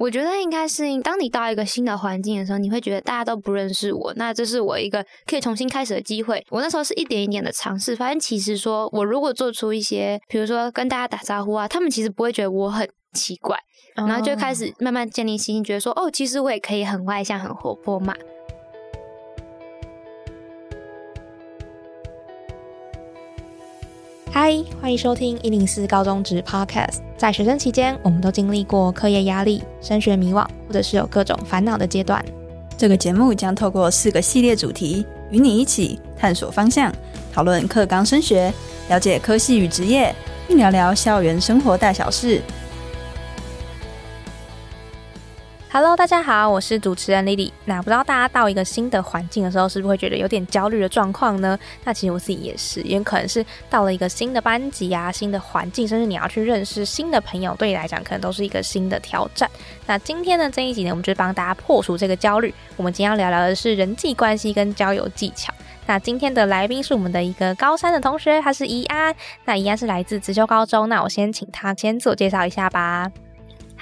我觉得应该是，当你到一个新的环境的时候，你会觉得大家都不认识我，那这是我一个可以重新开始的机会。我那时候是一点一点的尝试，发现其实说我如果做出一些，比如说跟大家打招呼啊，他们其实不会觉得我很奇怪，然后就开始慢慢建立信心，觉得说哦，其实我也可以很外向、很活泼嘛。嗨，欢迎收听一零四高中职 Podcast。在学生期间，我们都经历过课业压力、升学迷惘，或者是有各种烦恼的阶段。这个节目将透过四个系列主题，与你一起探索方向，讨论课纲升学，了解科系与职业，并聊聊校园生活大小事。Hello，大家好，我是主持人 Lily。那不知道大家到一个新的环境的时候，是不是会觉得有点焦虑的状况呢？那其实我自己也是，因为可能是到了一个新的班级啊、新的环境，甚至你要去认识新的朋友，对你来讲可能都是一个新的挑战。那今天的这一集呢，我们就帮大家破除这个焦虑。我们今天要聊聊的是人际关系跟交友技巧。那今天的来宾是我们的一个高三的同学，他是怡安。那怡安是来自职修高中。那我先请他先自我介绍一下吧。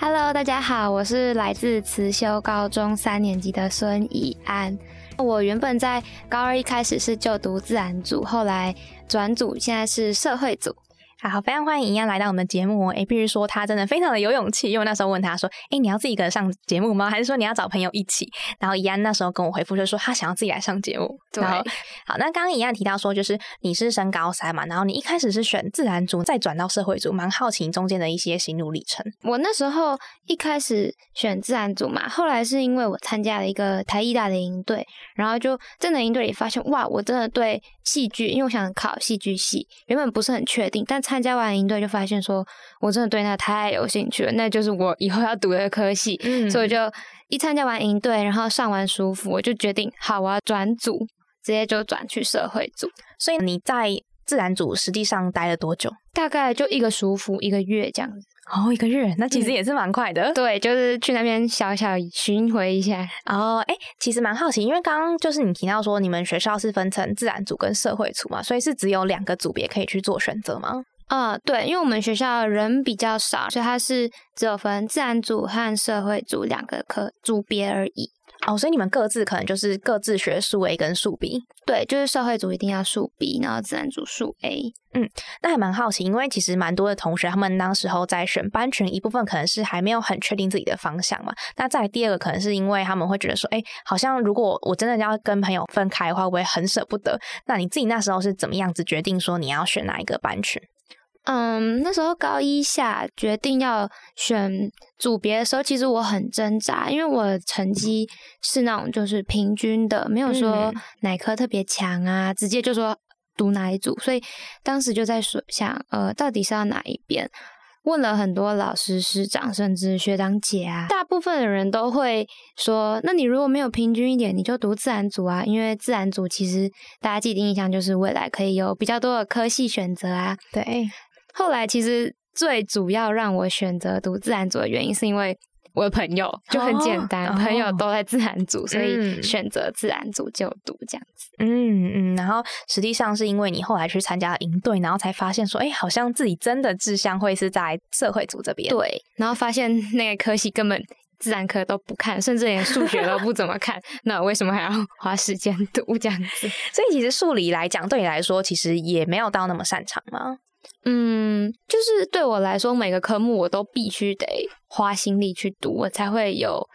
Hello，大家好，我是来自慈修高中三年级的孙怡安。我原本在高二一开始是就读自然组，后来转组，现在是社会组。好，非常欢迎一样来到我们的节目哦。哎，必须说他真的非常的有勇气，因为那时候问他说：“哎，你要自己一个人上节目吗？还是说你要找朋友一起？”然后怡安那时候跟我回复就说他想要自己来上节目。对，好，那刚刚怡安提到说，就是你是升高三嘛，然后你一开始是选自然组，再转到社会组，蛮好奇中间的一些心路历程。我那时候一开始选自然组嘛，后来是因为我参加了一个台艺大的营队，然后就在那营队里发现，哇，我真的对戏剧，因为我想考戏剧系，原本不是很确定，但参加完营队就。发现说，我真的对那太有兴趣了，那就是我以后要读的科系，所以我就一参加完营队，然后上完舒服，我就决定，好，我要转组，直接就转去社会组。所以你在自然组实际上待了多久？大概就一个舒服一个月这样子。哦，一个月，那其实也是蛮快的。对，就是去那边小小巡回一下。哦，哎，其实蛮好奇，因为刚刚就是你提到说，你们学校是分成自然组跟社会组嘛，所以是只有两个组别可以去做选择吗？啊，对，因为我们学校人比较少，所以它是只有分自然组和社会组两个科组别而已。哦，所以你们各自可能就是各自学数 A 跟数 B。对，就是社会组一定要数 B，然后自然组数 A。嗯，那还蛮好奇，因为其实蛮多的同学他们当时候在选班群，一部分可能是还没有很确定自己的方向嘛。那再第二个可能是因为他们会觉得说，哎，好像如果我真的要跟朋友分开的话，我也很舍不得。那你自己那时候是怎么样子决定说你要选哪一个班群？嗯，那时候高一下决定要选组别的时候，其实我很挣扎，因为我成绩是那种就是平均的，没有说哪科特别强啊，直接就说读哪一组，所以当时就在说想，呃，到底是要哪一边？问了很多老师、师长，甚至学长姐啊，大部分的人都会说，那你如果没有平均一点，你就读自然组啊，因为自然组其实大家既定印象就是未来可以有比较多的科系选择啊，对。后来其实最主要让我选择读自然组的原因，是因为我的朋友就很简单，朋友都在自然组，所以选择自然组就读这样子。嗯嗯，然后实际上是因为你后来去参加营队，然后才发现说，哎，好像自己真的志向会是在社会组这边。对，然后发现 那个科系根本自然科都不看，甚至连数学都不怎么看，那为什么还要花时间 读这样子？所以其实数理来讲，对你来说其实也没有到那么擅长吗？嗯，就是对我来说，每个科目我都必须得花心力去读，我才会有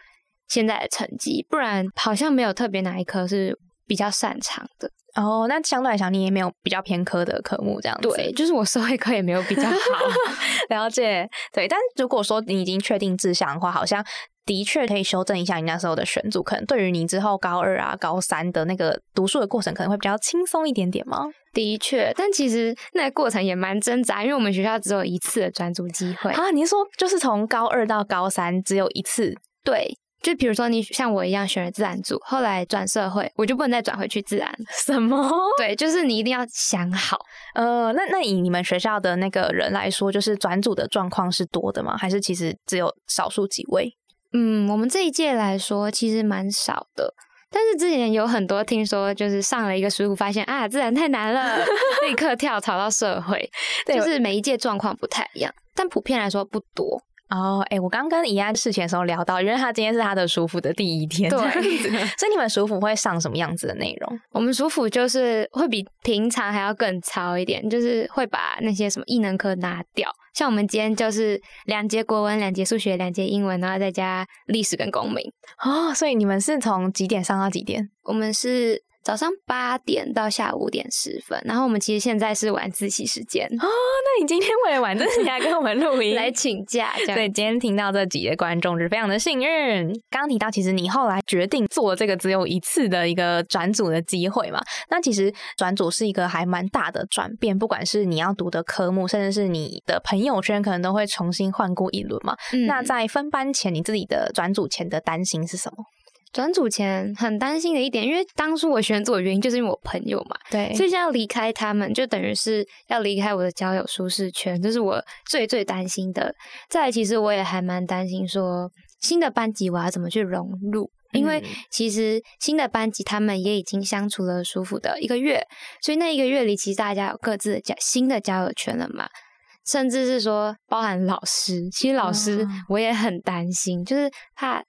现在的成绩。不然好像没有特别哪一科是比较擅长的。哦，那相对来讲，你也没有比较偏科的科目这样子。对，就是我社会科也没有比较好。了解，对。但如果说你已经确定志向的话，好像。的确可以修正一下你那时候的选组，可能对于你之后高二啊、高三的那个读书的过程，可能会比较轻松一点点吗？的确，但其实那个过程也蛮挣扎，因为我们学校只有一次的转组机会啊。您说就是从高二到高三只有一次？对，就比如说你像我一样选了自然组，后来转社会，我就不能再转回去自然。什么？对，就是你一定要想好。呃，那那以你们学校的那个人来说，就是转组的状况是多的吗？还是其实只有少数几位？嗯，我们这一届来说其实蛮少的，但是之前有很多听说，就是上了一个水浒，发现啊，自然太难了，立刻跳槽到社会。就是每一届状况不太一样，但普遍来说不多。哦，哎，我刚跟怡安事前的时候聊到，因为他今天是他的舒服的第一天，对，所以你们舒服会上什么样子的内容？我们舒服就是会比平常还要更糙一点，就是会把那些什么异能课拿掉。像我们今天就是两节国文、两节数学、两节英文，然后再加历史跟公民。哦，所以你们是从几点上到几点？我们是。早上八点到下午五点十分，然后我们其实现在是晚自习时间哦。那你今天为了晚自习还跟我们录音 来请假，对，今天听到这几位观众是非常的幸运。刚刚提到，其实你后来决定做这个只有一次的一个转组的机会嘛？那其实转组是一个还蛮大的转变，不管是你要读的科目，甚至是你的朋友圈，可能都会重新换过一轮嘛。那在分班前，你自己的转组前的担心是什么？转组前很担心的一点，因为当初我选组的原因就是因为我朋友嘛，对，所以现在要离开他们，就等于是要离开我的交友舒适圈，这是我最最担心的。再其实我也还蛮担心说新的班级我要怎么去融入，因为其实新的班级他们也已经相处了舒服的一个月，所以那一个月里其实大家有各自的交新的交友圈了嘛，甚至是说包含老师，其实老师我也很担心，就是怕。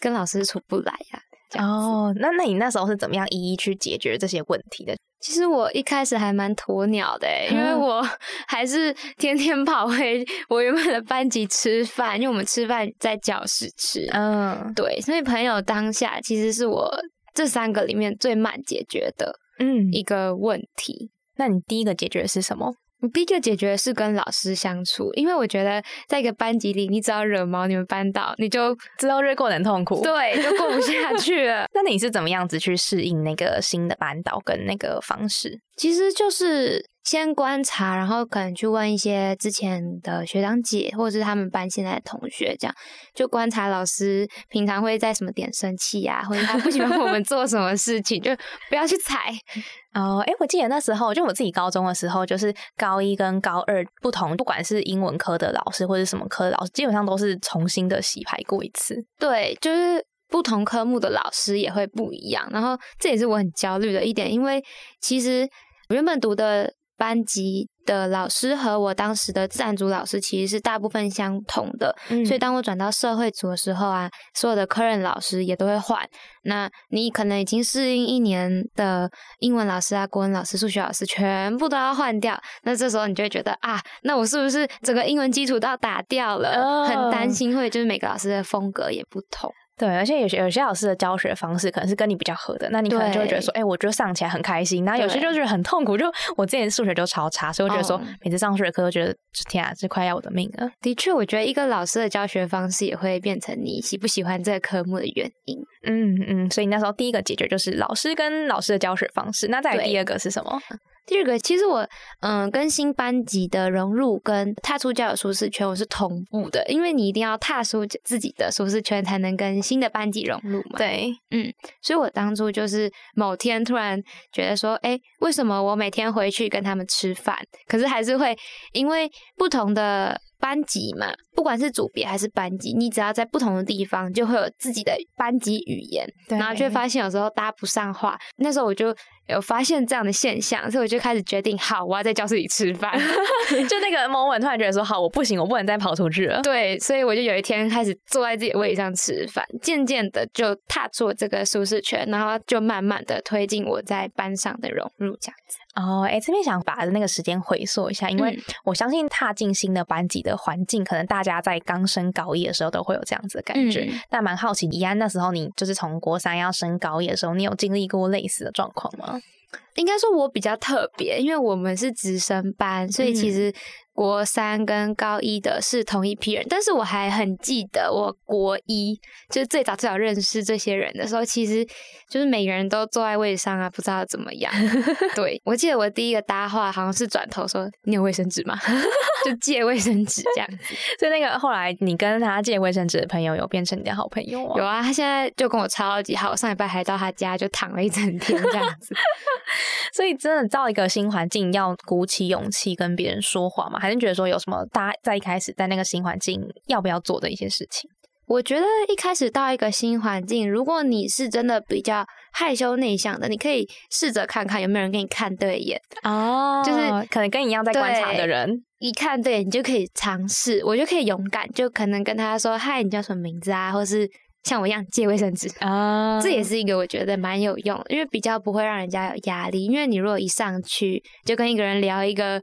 跟老师处不来呀？哦，那那你那时候是怎么样一一去解决这些问题的？其实我一开始还蛮鸵鸟的，因为我 还是天天跑回 我原本的班级吃饭，因为我们吃饭在教室吃。嗯，对，所以朋友当下其实是我这三个里面最慢解决的，嗯，一个问题。那你第一个解决的是什么？你第一个解决是跟老师相处，因为我觉得在一个班级里，你只要惹毛你们班导，你就知道日过很痛苦，对，就过不下去了。那你是怎么样子去适应那个新的班导跟那个方式？其实就是先观察，然后可能去问一些之前的学长姐，或者是他们班现在的同学，这样就观察老师平常会在什么点生气呀，或者他不喜欢我们 做什么事情，就不要去踩。哦，哎，我记得那时候就我自己高中的时候，就是高一跟高二不同，不管是英文科的老师或者什么科的老师，基本上都是重新的洗牌过一次。对，就是不同科目的老师也会不一样，然后这也是我很焦虑的一点，因为其实。原本读的班级的老师和我当时的自然组老师其实是大部分相同的，所以当我转到社会组的时候啊，所有的科任老师也都会换。那你可能已经适应一年的英文老师啊、国文老师、数学老师全部都要换掉，那这时候你就会觉得啊，那我是不是整个英文基础都要打掉了？很担心会就是每个老师的风格也不同。对，而且有些有些老师的教学方式可能是跟你比较合的，那你可能就会觉得说，哎，我觉得上起来很开心。然后有些就觉得很痛苦，就我之前数学就超差，所以我觉得说每次上数学课都觉得天啊，这快要我的命了。的确，我觉得一个老师的教学方式也会变成你喜不喜欢这个科目的原因。嗯嗯，所以那时候第一个解决就是老师跟老师的教学方式。那再第二个是什么？第二个，其实我嗯，跟新班级的融入跟踏出交友舒适圈，我是同步的，因为你一定要踏出自己的舒适圈，才能跟新的班级融入嘛。对，嗯，所以我当初就是某天突然觉得说，哎，为什么我每天回去跟他们吃饭，可是还是会因为不同的。班级嘛，不管是组别还是班级，你只要在不同的地方，就会有自己的班级语言，然后就发现有时候搭不上话。那时候我就有发现这样的现象，所以我就开始决定，好，我要在教室里吃饭。就那个 moment 突然觉得说，好，我不行，我不能再跑出去了。对，所以我就有一天开始坐在自己的位置上吃饭，渐渐的就踏出了这个舒适圈，然后就慢慢的推进我在班上的融入，这样子。哦，哎，这边想把那个时间回溯一下，因为我相信踏进新的班级的环境，可能大家在刚升高一的时候都会有这样子的感觉。但蛮好奇，怡安那时候你就是从国三要升高一的时候，你有经历过类似的状况吗？应该说我比较特别，因为我们是直升班，所以其实。国三跟高一的是同一批人，但是我还很记得，我国一就是最早最早认识这些人的时候，其实就是每个人都坐在位上啊，不知道怎么样。对我记得我第一个搭话好像是转头说：“你有卫生纸吗？” 就借卫生纸这样子。所以那个后来你跟他借卫生纸的朋友有变成你的好朋友吗？有啊，他现在就跟我超级好，上礼拜还到他家就躺了一整天这样子。所以真的到一个新环境，要鼓起勇气跟别人说话嘛？还是觉得说有什么大家在一开始在那个新环境要不要做的一些事情？我觉得一开始到一个新环境，如果你是真的比较害羞内向的，你可以试着看看有没有人跟你看对眼哦，就是可能跟你一样在观察的人。一看对眼，你就可以尝试，我就可以勇敢，就可能跟他说：“嗨，你叫什么名字啊？”或是像我一样借卫生纸啊，这也是一个我觉得蛮有用，因为比较不会让人家有压力。因为你如果一上去就跟一个人聊一个。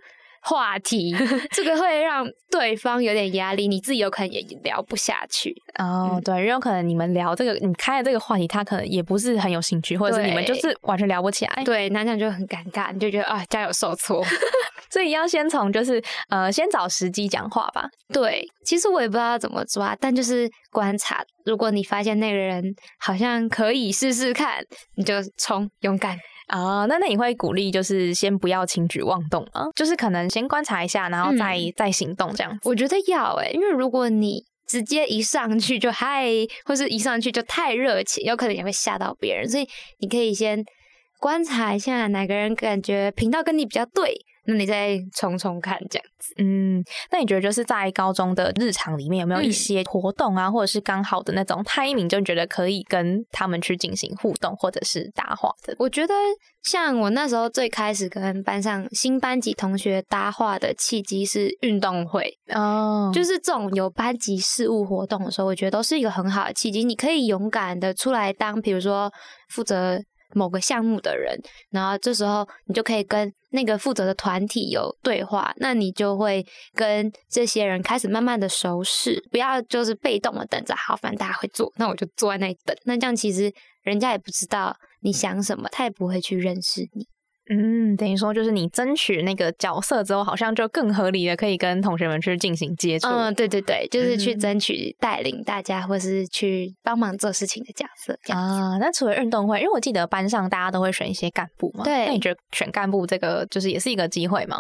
话题，这个 会让对方有点压力，你自己有可能也聊不下去哦。对，因为有可能你们聊这个，你开的这个话题，他可能也不是很有兴趣，或者是你们就是完全聊不起来。对，那这样就很尴尬，你就觉得啊，家有受挫。所以要先从就是呃，先找时机讲话吧。对，其实我也不知道怎么抓，但就是观察。如果你发现那个人好像可以试试看，你就冲，勇敢。啊，那那你会鼓励就是先不要轻举妄动吗？就是可能先观察一下，然后再再行动这样子。我觉得要诶，因为如果你直接一上去就嗨，或是一上去就太热情，有可能也会吓到别人。所以你可以先观察一下哪个人感觉频道跟你比较对。那你再冲冲看，这样子。嗯，那你觉得就是在高中的日常里面有没有一些活动啊，或者是刚好的那种 timing，就觉得可以跟他们去进行互动或者是搭话的？我觉得像我那时候最开始跟班上新班级同学搭话的契机是运动会哦，就是这种有班级事务活动的时候，我觉得都是一个很好的契机，你可以勇敢的出来当，比如说负责。某个项目的人，然后这时候你就可以跟那个负责的团体有对话，那你就会跟这些人开始慢慢的熟识，不要就是被动的等着，好，反正大家会做，那我就坐在那里等，那这样其实人家也不知道你想什么，他也不会去认识你。嗯，等于说就是你争取那个角色之后，好像就更合理的可以跟同学们去进行接触。嗯，对对对，就是去争取带领大家，或是去帮忙做事情的角色。啊，那除了运动会，因为我记得班上大家都会选一些干部嘛。对，那你觉得选干部这个就是也是一个机会吗？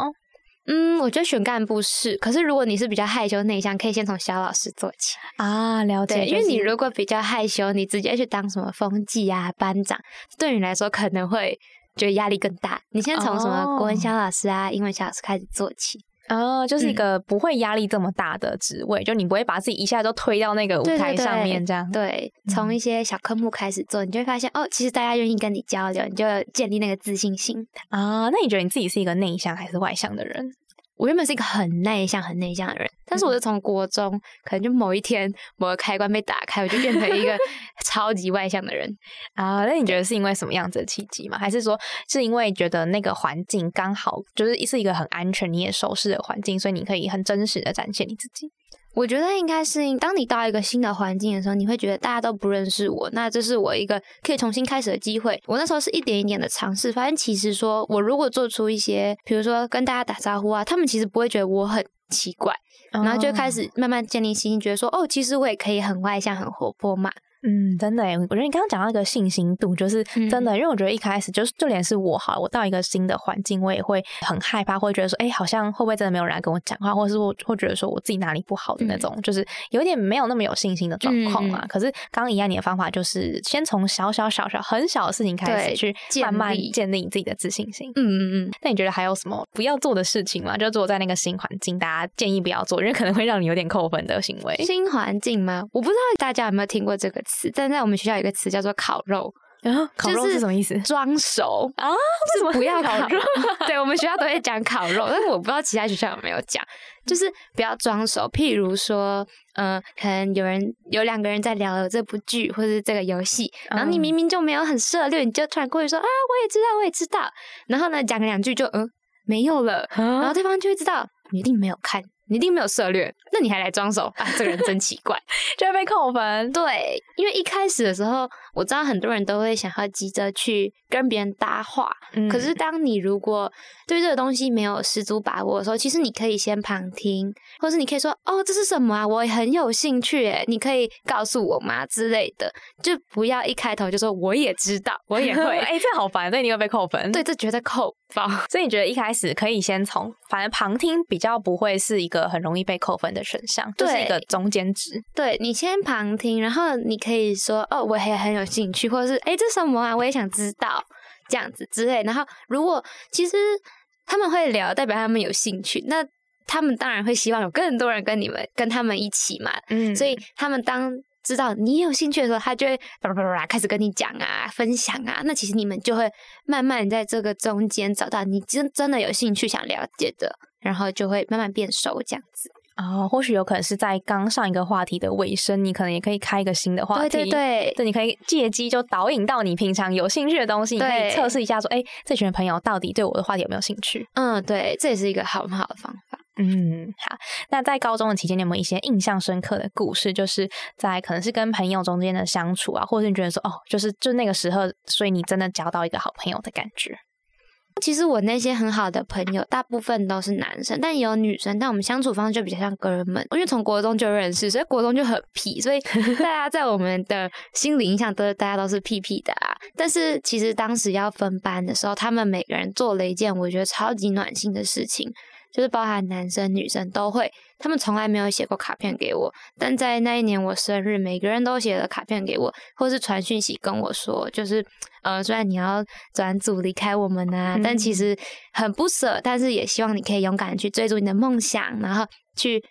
嗯，我觉得选干部是，可是如果你是比较害羞内向，可以先从小老师做起啊。了解，因为你如果比较害羞，你直接去当什么风纪啊班长，对你来说可能会。觉得压力更大，你先从什么国文小老师啊、英文小老师开始做起哦，就是一个不会压力这么大的职位，就你不会把自己一下都推到那个舞台上面这样。对，从一些小科目开始做，你就会发现哦，其实大家愿意跟你交流，你就建立那个自信心啊。那你觉得你自己是一个内向还是外向的人？我原本是一个很内向、很内向的人，但是我是从国中，可能就某一天某个开关被打开，我就变成一个 超级外向的人啊。那你觉得是因为什么样子的契机吗？还是说是因为觉得那个环境刚好就是是一个很安全、你也熟悉的环境，所以你可以很真实的展现你自己？我觉得应该是，当你到一个新的环境的时候，你会觉得大家都不认识我，那这是我一个可以重新开始的机会。我那时候是一点一点的尝试，发现其实说我如果做出一些，比如说跟大家打招呼啊，他们其实不会觉得我很奇怪，然后就开始慢慢建立信心，觉得说哦，其实我也可以很外向、很活泼嘛。嗯，真的诶，我觉得你刚刚讲到一个信心度，就是真的，因为我觉得一开始就是就连是我好，我到一个新的环境，我也会很害怕，会觉得说，哎，好像会不会真的没有人来跟我讲话，或者是我会觉得说我自己哪里不好的那种，就是有点没有那么有信心的状况啊。可是刚刚一样，你的方法就是先从小小小小很小的事情开始去慢慢建立你自己的自信心。嗯嗯嗯。那你觉得还有什么不要做的事情吗？就做在那个新环境，大家建议不要做，因为可能会让你有点扣分的行为。新环境吗？我不知道大家有没有听过这个词，但在我们学校。有一个词叫做烤肉，然后烤肉是什么意思？装熟啊？为什么不要烤肉？对我们学校都会讲烤肉，但是我不知道其他学校有没有讲，就是不要装熟。譬如说，嗯，可能有人有两个人在聊这部剧或者这个游戏，然后你明明就没有很涉猎，你就突然过去说啊，我也知道，我也知道。然后呢，讲两句就嗯没有了，然后对方就会知道你一定没有看。你一定没有策略，那你还来装熟啊？这个人真奇怪，就会被扣分。对，因为一开始的时候，我知道很多人都会想要急着去跟别人搭话，可是当你如果对这个东西没有十足把握的时候，其实你可以先旁听，或是你可以说：“哦，这是什么啊？我很有兴趣，诶你可以告诉我吗？”之类的，就不要一开头就说“我也知道，我也会 ”。哎，这好烦，这一定会被扣分。对，这绝对扣分。所以你觉得一开始可以先从，反正旁听比较不会是一个。个很容易被扣分的选项，就是一个中间值。对你先旁听，然后你可以说：“哦，我也很有兴趣，或者是哎，这什么啊？我也想知道这样子之类。”然后如果其实他们会聊，代表他们有兴趣，那他们当然会希望有更多人跟你们跟他们一起嘛。嗯，所以他们当知道你有兴趣的时候，他就会叭叭叭叭开始跟你讲啊，分享啊。那其实你们就会慢慢在这个中间找到你真真的有兴趣想了解的。然后就会慢慢变熟这样子。哦，或许有可能是在刚上一个话题的尾声，你可能也可以开一个新的话题。对对对，对，你可以借机就导引到你平常有兴趣的东西，你可以测试一下，说，哎，这群朋友到底对我的话题有没有兴趣？嗯，对，这也是一个好很好的方法。嗯，好。那在高中的期间，你有没有一些印象深刻的故事？就是在可能是跟朋友中间的相处啊，或者你觉得说，哦，就是就那个时候，所以你真的交到一个好朋友的感觉。其实我那些很好的朋友，大部分都是男生，但也有女生。但我们相处方式就比较像哥们，因为从国中就认识，所以国中就很屁，所以 大家在我们的心理印象都是大家都是屁屁的啊。但是其实当时要分班的时候，他们每个人做了一件我觉得超级暖心的事情，就是包含男生女生都会。他们从来没有写过卡片给我，但在那一年我生日，每个人都写了卡片给我，或是传讯息跟我说，就是呃，虽然你要转组离开我们啊，但其实很不舍，但是也希望你可以勇敢地去追逐你的梦想，然后去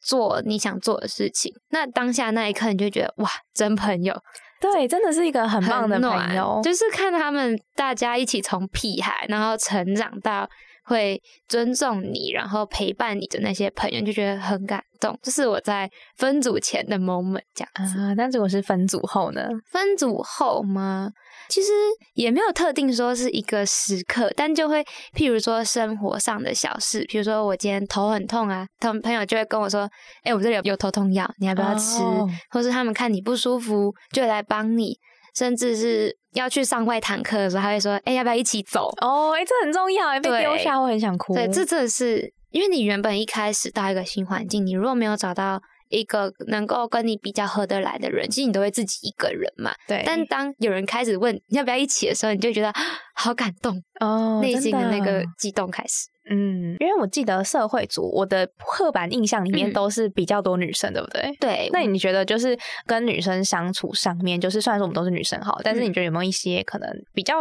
做你想做的事情。那当下那一刻，你就觉得哇，真朋友，对，真的是一个很棒的朋友。就是看他们大家一起从屁孩，然后成长到会尊重你，然后陪伴你的那些朋友，就觉得很感动。这是我在分组前的 moment，这样子。啊，但如果是分组后呢？分组后吗？其实也没有特定说是一个时刻，但就会譬如说生活上的小事，譬如说我今天头很痛啊，他们朋友就会跟我说：“哎、我这里有有头痛药，你要不要吃？”哦或是他们看你不舒服，就会来帮你，甚至是要去上外堂课的时候，他会说：“哎、要不要一起走哦，哎，这很重要哎，被对丢下我很想？”哭。对，这真的是因为你原本一开始到一个新环境，你如果没有找到一个能够跟你比较合得来的人，其实你都会自己一个人嘛。对，但当有人开始问你要不要一起的时候，你就觉得啊好感动，哦，内心的那个激动开始。嗯，因为我记得社会组，我的刻板印象里面嗯都是比较多女生，对不对？对，那你觉得就是跟女生相处上面，就是虽然说我们都是女生好，但是嗯你觉得有没有一些可能比较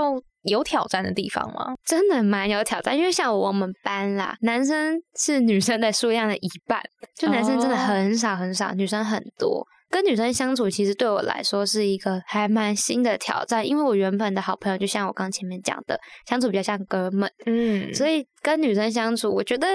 有挑战的地方吗？真的蛮有挑战，因为像我们班啦，男生是女生的数量的一半，就男生真的哦很少很少，女生很多。跟女生相处，其实对我来说是一个还蛮新的挑战，因为我原本的好朋友，就像我刚前面讲的，相处比较像哥们，嗯。所以跟女生相处，我觉得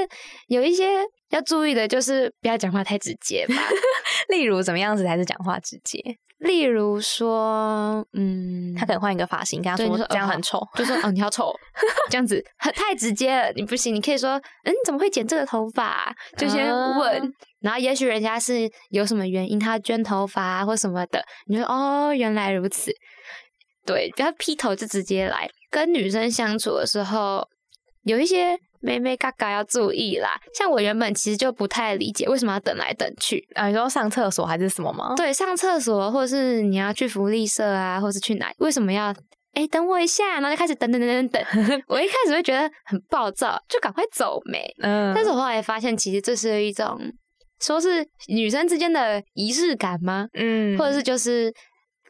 有一些要注意的，就是不要讲话太直接吧。例如怎么样子才是讲话直接？例如说，嗯，他可能换一个发型，跟他说这样很丑。就说哦你好丑，这样子很太直接了，你不行。你可以说，嗯，你怎么会剪这个头发啊、就先问，啊然后也许人家是有什么原因，他捐头发啊或什么的，你说哦，原来如此。对，不要劈头就直接来。跟女生相处的时候，有一些妹妹嘎嘎要注意啦。像我原本其实就不太理解为什么要等来等去，啊，你说上厕所还是什么吗？对，上厕所，或者是你要去福利社啊，或是去哪，为什么要？哎，等我一下，然后就开始等等等等等。我一开始会觉得很暴躁，就赶快走没。嗯但是我后来发现，其实这是一种说是女生之间的仪式感吗？嗯或者是就是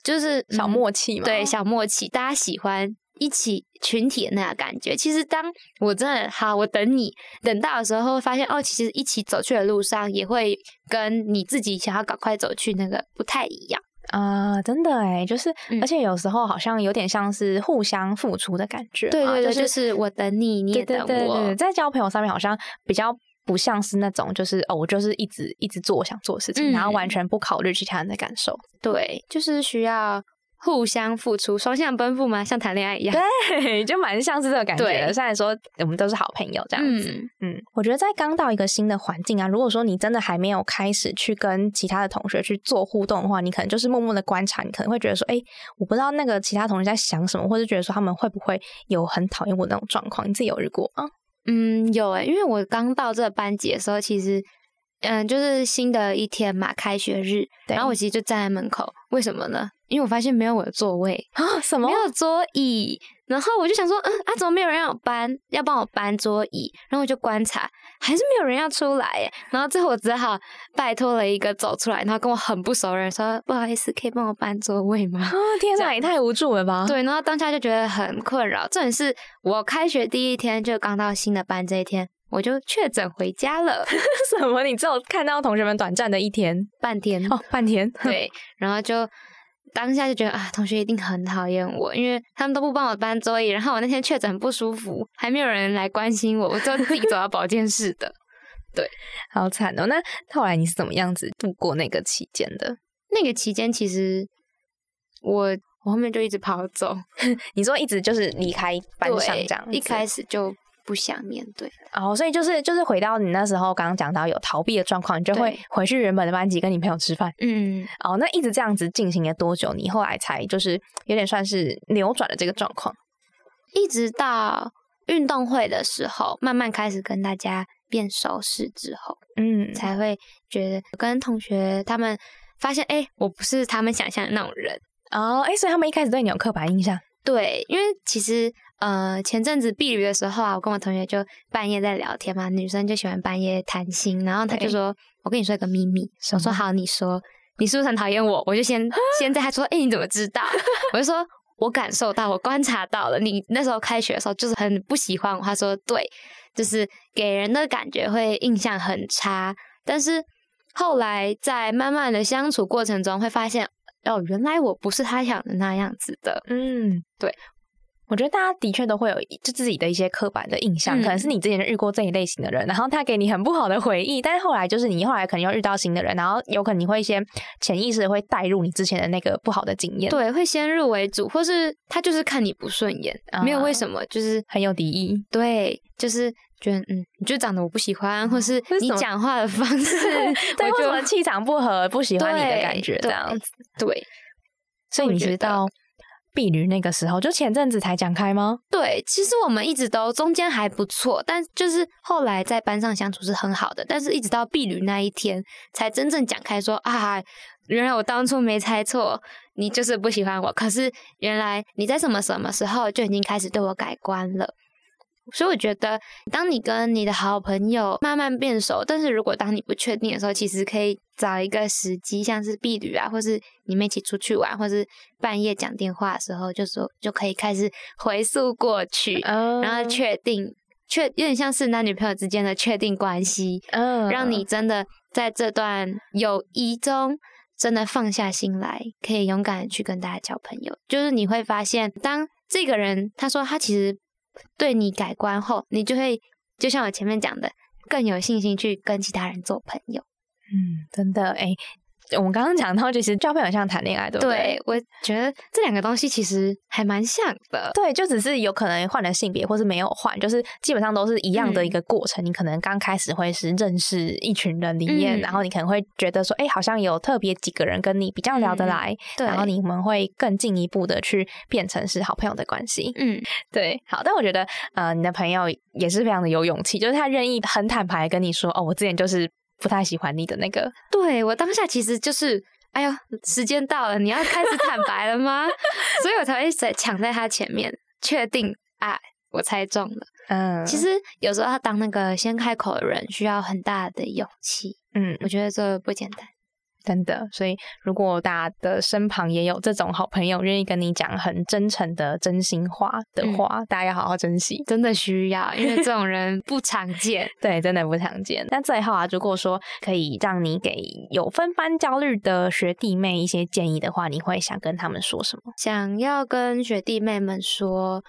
就是小嗯默契嘛？对，小默契，大家喜欢一起群体的那个感觉。其实当我真的好，我等你等到的时候，发现哦，其实一起走去的路上，也会跟你自己想要赶快走去那个不太一样。啊，真的哎，就是，嗯而且有时候好像有点像是互相付出的感觉嘛。对对对，就就是我等你，你也等我。对对对，在交朋友上面好像比较不像是那种，就是哦，我就是一直一直做我想做的事情，然后完嗯全不考虑其他人的感受。对，就是需要互相付出，双向奔赴吗？像谈恋爱一样。对，就蛮像是这个感觉。对虽然说我们都是好朋友这样子，嗯，嗯，我觉得在刚到一个新的环境啊，如果说你真的还没有开始去跟其他的同学去做互动的话，你可能就是默默的观察，你可能会觉得说，哎，我不知道那个其他同学在想什么，或者觉得说他们会不会有很讨厌我那种状况，你自己有遇过吗？嗯，有诶、因为我刚到这个班级的时候，其实，嗯，就是新的一天嘛，开学日，然后我其实就站在门口，为什么呢？因为我发现没有我的座位，啊，什么没？有桌椅，然后我就想说，嗯啊，怎么没有人要我搬，要帮我搬桌椅？然后我就观察，还是没有人要出来耶。然后最后我只好拜托了一个走出来，然后跟我很不熟的人说，不好意思，可以帮我搬座位吗？啊，天哪，也太无助了吧？对，然后当下就觉得很困扰。重点是我开学第一天就刚到新的班，这一天我就确诊回家了 什么？你只有看到同学们短暂的一天半天。哦，半天。对，然后就当下就觉得啊，同学一定很讨厌我，因为他们都不帮我搬桌椅，然后我那天确诊很不舒服，还没有人来关心我，我就自己走到保健室的。对，好惨哦。那后来你是怎么样子度过那个期间的？那个期间其实我我后面就一直跑走，你说一直就是离开班上这样，一开始就不想面对哦，所以就是就是回到你那时候刚刚讲到有逃避的状况，你就会回去原本的班级跟你朋友吃饭。嗯，哦，那一直这样子进行了多久？你后来才就是有点算是扭转了这个状况，一直到运动会的时候，慢慢开始跟大家变熟识之后，嗯，才会觉得跟同学他们发现，哎，我不是他们想象的那种人。哦，哎，所以他们一开始对你有刻板印象？对，因为其实呃，前阵子避旅的时候啊，我跟我同学就半夜在聊天嘛，女生就喜欢半夜谈心，然后他就说：“我跟你说一个秘密。”我说：“好，你说，你是不是很讨厌我？”我就先 先在他说：“哎，你怎么知道？”我就说：“我感受到，我观察到了，你那时候开学的时候就是很不喜欢我。”他说：“对，就是给人的感觉会印象很差。”但是后来在慢慢的相处过程中，会发现。哦，原来我不是他想的那样子的。嗯，对，我觉得大家的确都会有就自己的一些刻板的印象，可能是你之前就遇过这一类型的人，然后他给你很不好的回忆，但是后来就是你后来可能又遇到新的人，然后有可能你会一些潜意识会带入你之前的那个不好的经验，对，会先入为主，或是他就是看你不顺眼，没有为什么，就是很有敌意，对，就是。觉得嗯，你就长得我不喜欢，或是你讲话的方 式，对，或者气场不合，不喜欢你的感觉，这样子。对，所以你知道碧驴那个时候，就前阵子才讲开吗？对，其实我们一直都中间还不错，但就是后来在班上相处是很好的，但是一直到碧驴那一天，才真正讲开说啊，原来我当初没猜错，你就是不喜欢我，可是原来你在什么什么时候就已经开始对我改观了。所以我觉得，当你跟你的好朋友慢慢变熟，但是如果当你不确定的时候，其实可以找一个时机，像是避旅啊，或是你们一起出去玩，或是半夜讲电话的时候，就说就可以开始回溯过去，然后确定确有点像是男女朋友之间的确定关系，嗯，让你真的在这段友谊中真的放下心来，可以勇敢的去跟大家交朋友。就是你会发现，当这个人他说他其实。对你改观后，你就会就像我前面讲的，更有信心去跟其他人做朋友。嗯，真的，哎。我们刚刚讲到，其实交朋友像谈恋爱，对不对？对，我觉得这两个东西其实还蛮像的。对，就只是有可能换了性别，或是没有换，就是基本上都是一样的一个过程。你可能刚开始会是认识一群人里面，然后你可能会觉得说，哎，好像有特别几个人跟你比较聊得来，然后你们会更进一步的去变成是好朋友的关系。嗯，对。好，但我觉得，呃，你的朋友也是非常的有勇气，就是他愿意很坦白跟你说，哦，我之前就是。不太喜欢你的那个，对我当下其实就是，哎呦，时间到了，你要开始坦白了吗？所以我才会在抢在他前面，确定啊，我猜中了。嗯，其实有时候要当那个先开口的人，需要很大的勇气。嗯，我觉得这不简单。真的，所以如果大家的身旁也有这种好朋友，愿意跟你讲很真诚的真心话的话，大家要好好珍惜，真的需要，因为这种人不常见。对，真的不常见。那最后啊，如果说可以让你给有分班焦虑的学弟妹一些建议的话，你会想跟他们说什么？想要跟学弟妹们说。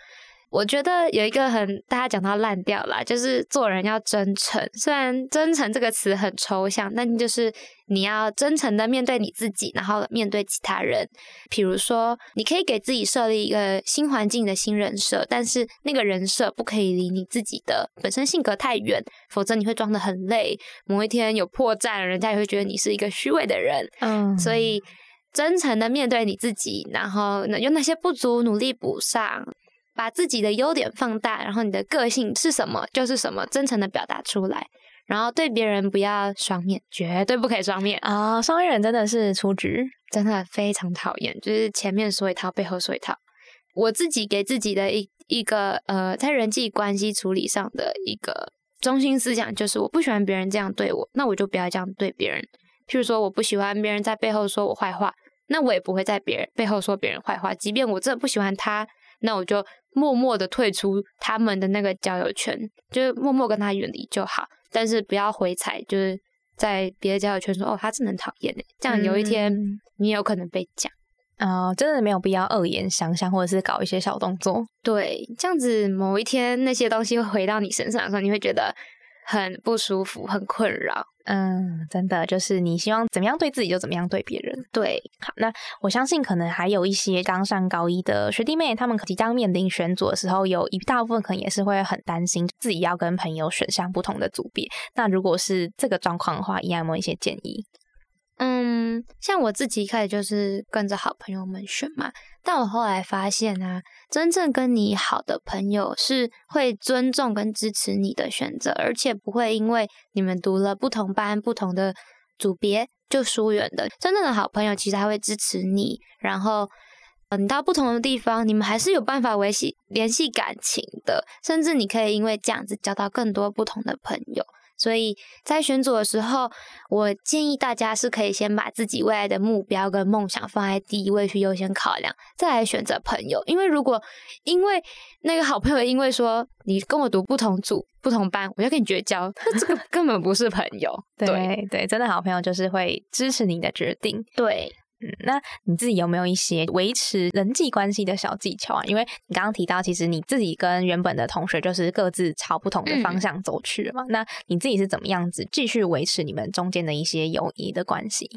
我觉得有一个很大家讲到烂掉啦，就是做人要真诚。虽然真诚这个词很抽象，但就是你要真诚的面对你自己，然后面对其他人。比如说，你可以给自己设立一个新环境的新人设，但是那个人设不可以离你自己的本身性格太远，否则你会装得很累。某一天有破绽，人家也会觉得你是一个虚伪的人。嗯，所以真诚的面对你自己，然后用那些不足努力补上。把自己的优点放大，然后你的个性是什么就是什么，真诚的表达出来。然后对别人不要双面，绝对不可以双面啊！双面人真的是出局，真的非常讨厌，就是前面说一套，背后说一套。我自己给自己的一一个呃，在人际关系处理上的一个中心思想，就是我不喜欢别人这样对我，那我就不要这样对别人。譬如说，我不喜欢别人在背后说我坏话，那我也不会在别人背后说别人坏话，即便我真的不喜欢他，那我就。默默的退出他们的那个交友圈，就是默默跟他远离就好，但是不要回踩，就是在别的交友圈说哦，他真的很讨厌这样有一天你有可能被讲。啊，真的没有必要恶言相向，或者是搞一些小动作。对，这样子某一天那些东西会回到你身上的时候，你会觉得很不舒服、很困扰。嗯，真的就是你希望怎么样对自己就怎么样对别人。对，好，那我相信可能还有一些刚上高一的学弟妹，他们即将面临选组的时候，有一大部分可能也是会很担心自己要跟朋友选项不同的组别。那如果是这个状况的话，有没有一些建议？嗯，像我自己一开始就是跟着好朋友们选嘛，但我后来发现啊，真正跟你好的朋友是会尊重跟支持你的选择，而且不会因为你们读了不同班、不同的组别就疏远的。真正的好朋友其实还会支持你，然后你到不同的地方，你们还是有办法维系联系感情的，甚至你可以因为这样子交到更多不同的朋友。所以在选组的时候，我建议大家是可以先把自己未来的目标跟梦想放在第一位去优先考量，再来选择朋友。因为如果因为那个好朋友因为说你跟我读不同组、不同班，我就跟你绝交，那 这个根本不是朋友。对对，真的好朋友就是会支持你的决定。对。嗯，那你自己有没有一些维持人际关系的小技巧啊？因为你刚刚提到，其实你自己跟原本的同学就是各自朝不同的方向走去了嘛。那你自己是怎么样子继续维持你们中间的一些友谊的关系？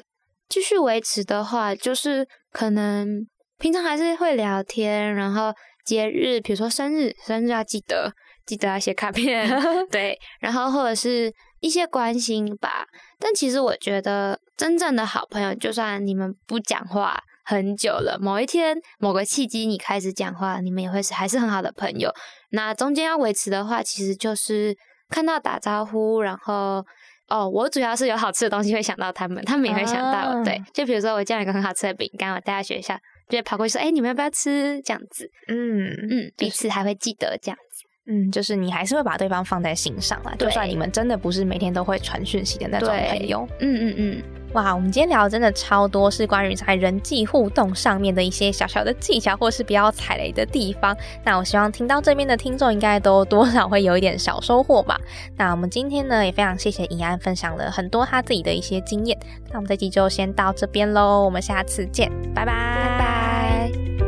继续维持的话，就是可能平常还是会聊天，然后节日，比如说生日，生日要记得记得要写卡片，对，然后或者是。一些关心吧，但其实我觉得真正的好朋友，就算你们不讲话很久了，某一天某个契机你开始讲话，你们也会是还是很好的朋友。那中间要维持的话，其实就是看到打招呼，然后哦，我主要是有好吃的东西会想到他们，他们也会想到。对，就比如说我叫一个很好吃的饼干，我带到学校，就会跑过去说：“哎，你们要不要吃？”这样子，嗯嗯，彼此还会记得这样子。嗯，就是你还是会把对方放在心上啦，就算你们真的不是每天都会传讯息的那种朋友。嗯嗯嗯，哇，我们今天聊的真的超多，是关于在人际互动上面的一些小小的技巧，或是比较踩雷的地方。那我希望听到这边的听众应该都多少会有一点小收获吧。那我们今天呢，也非常谢谢尹安分享了很多他自己的一些经验。那我们这集就先到这边喽，我们下次见拜，拜拜。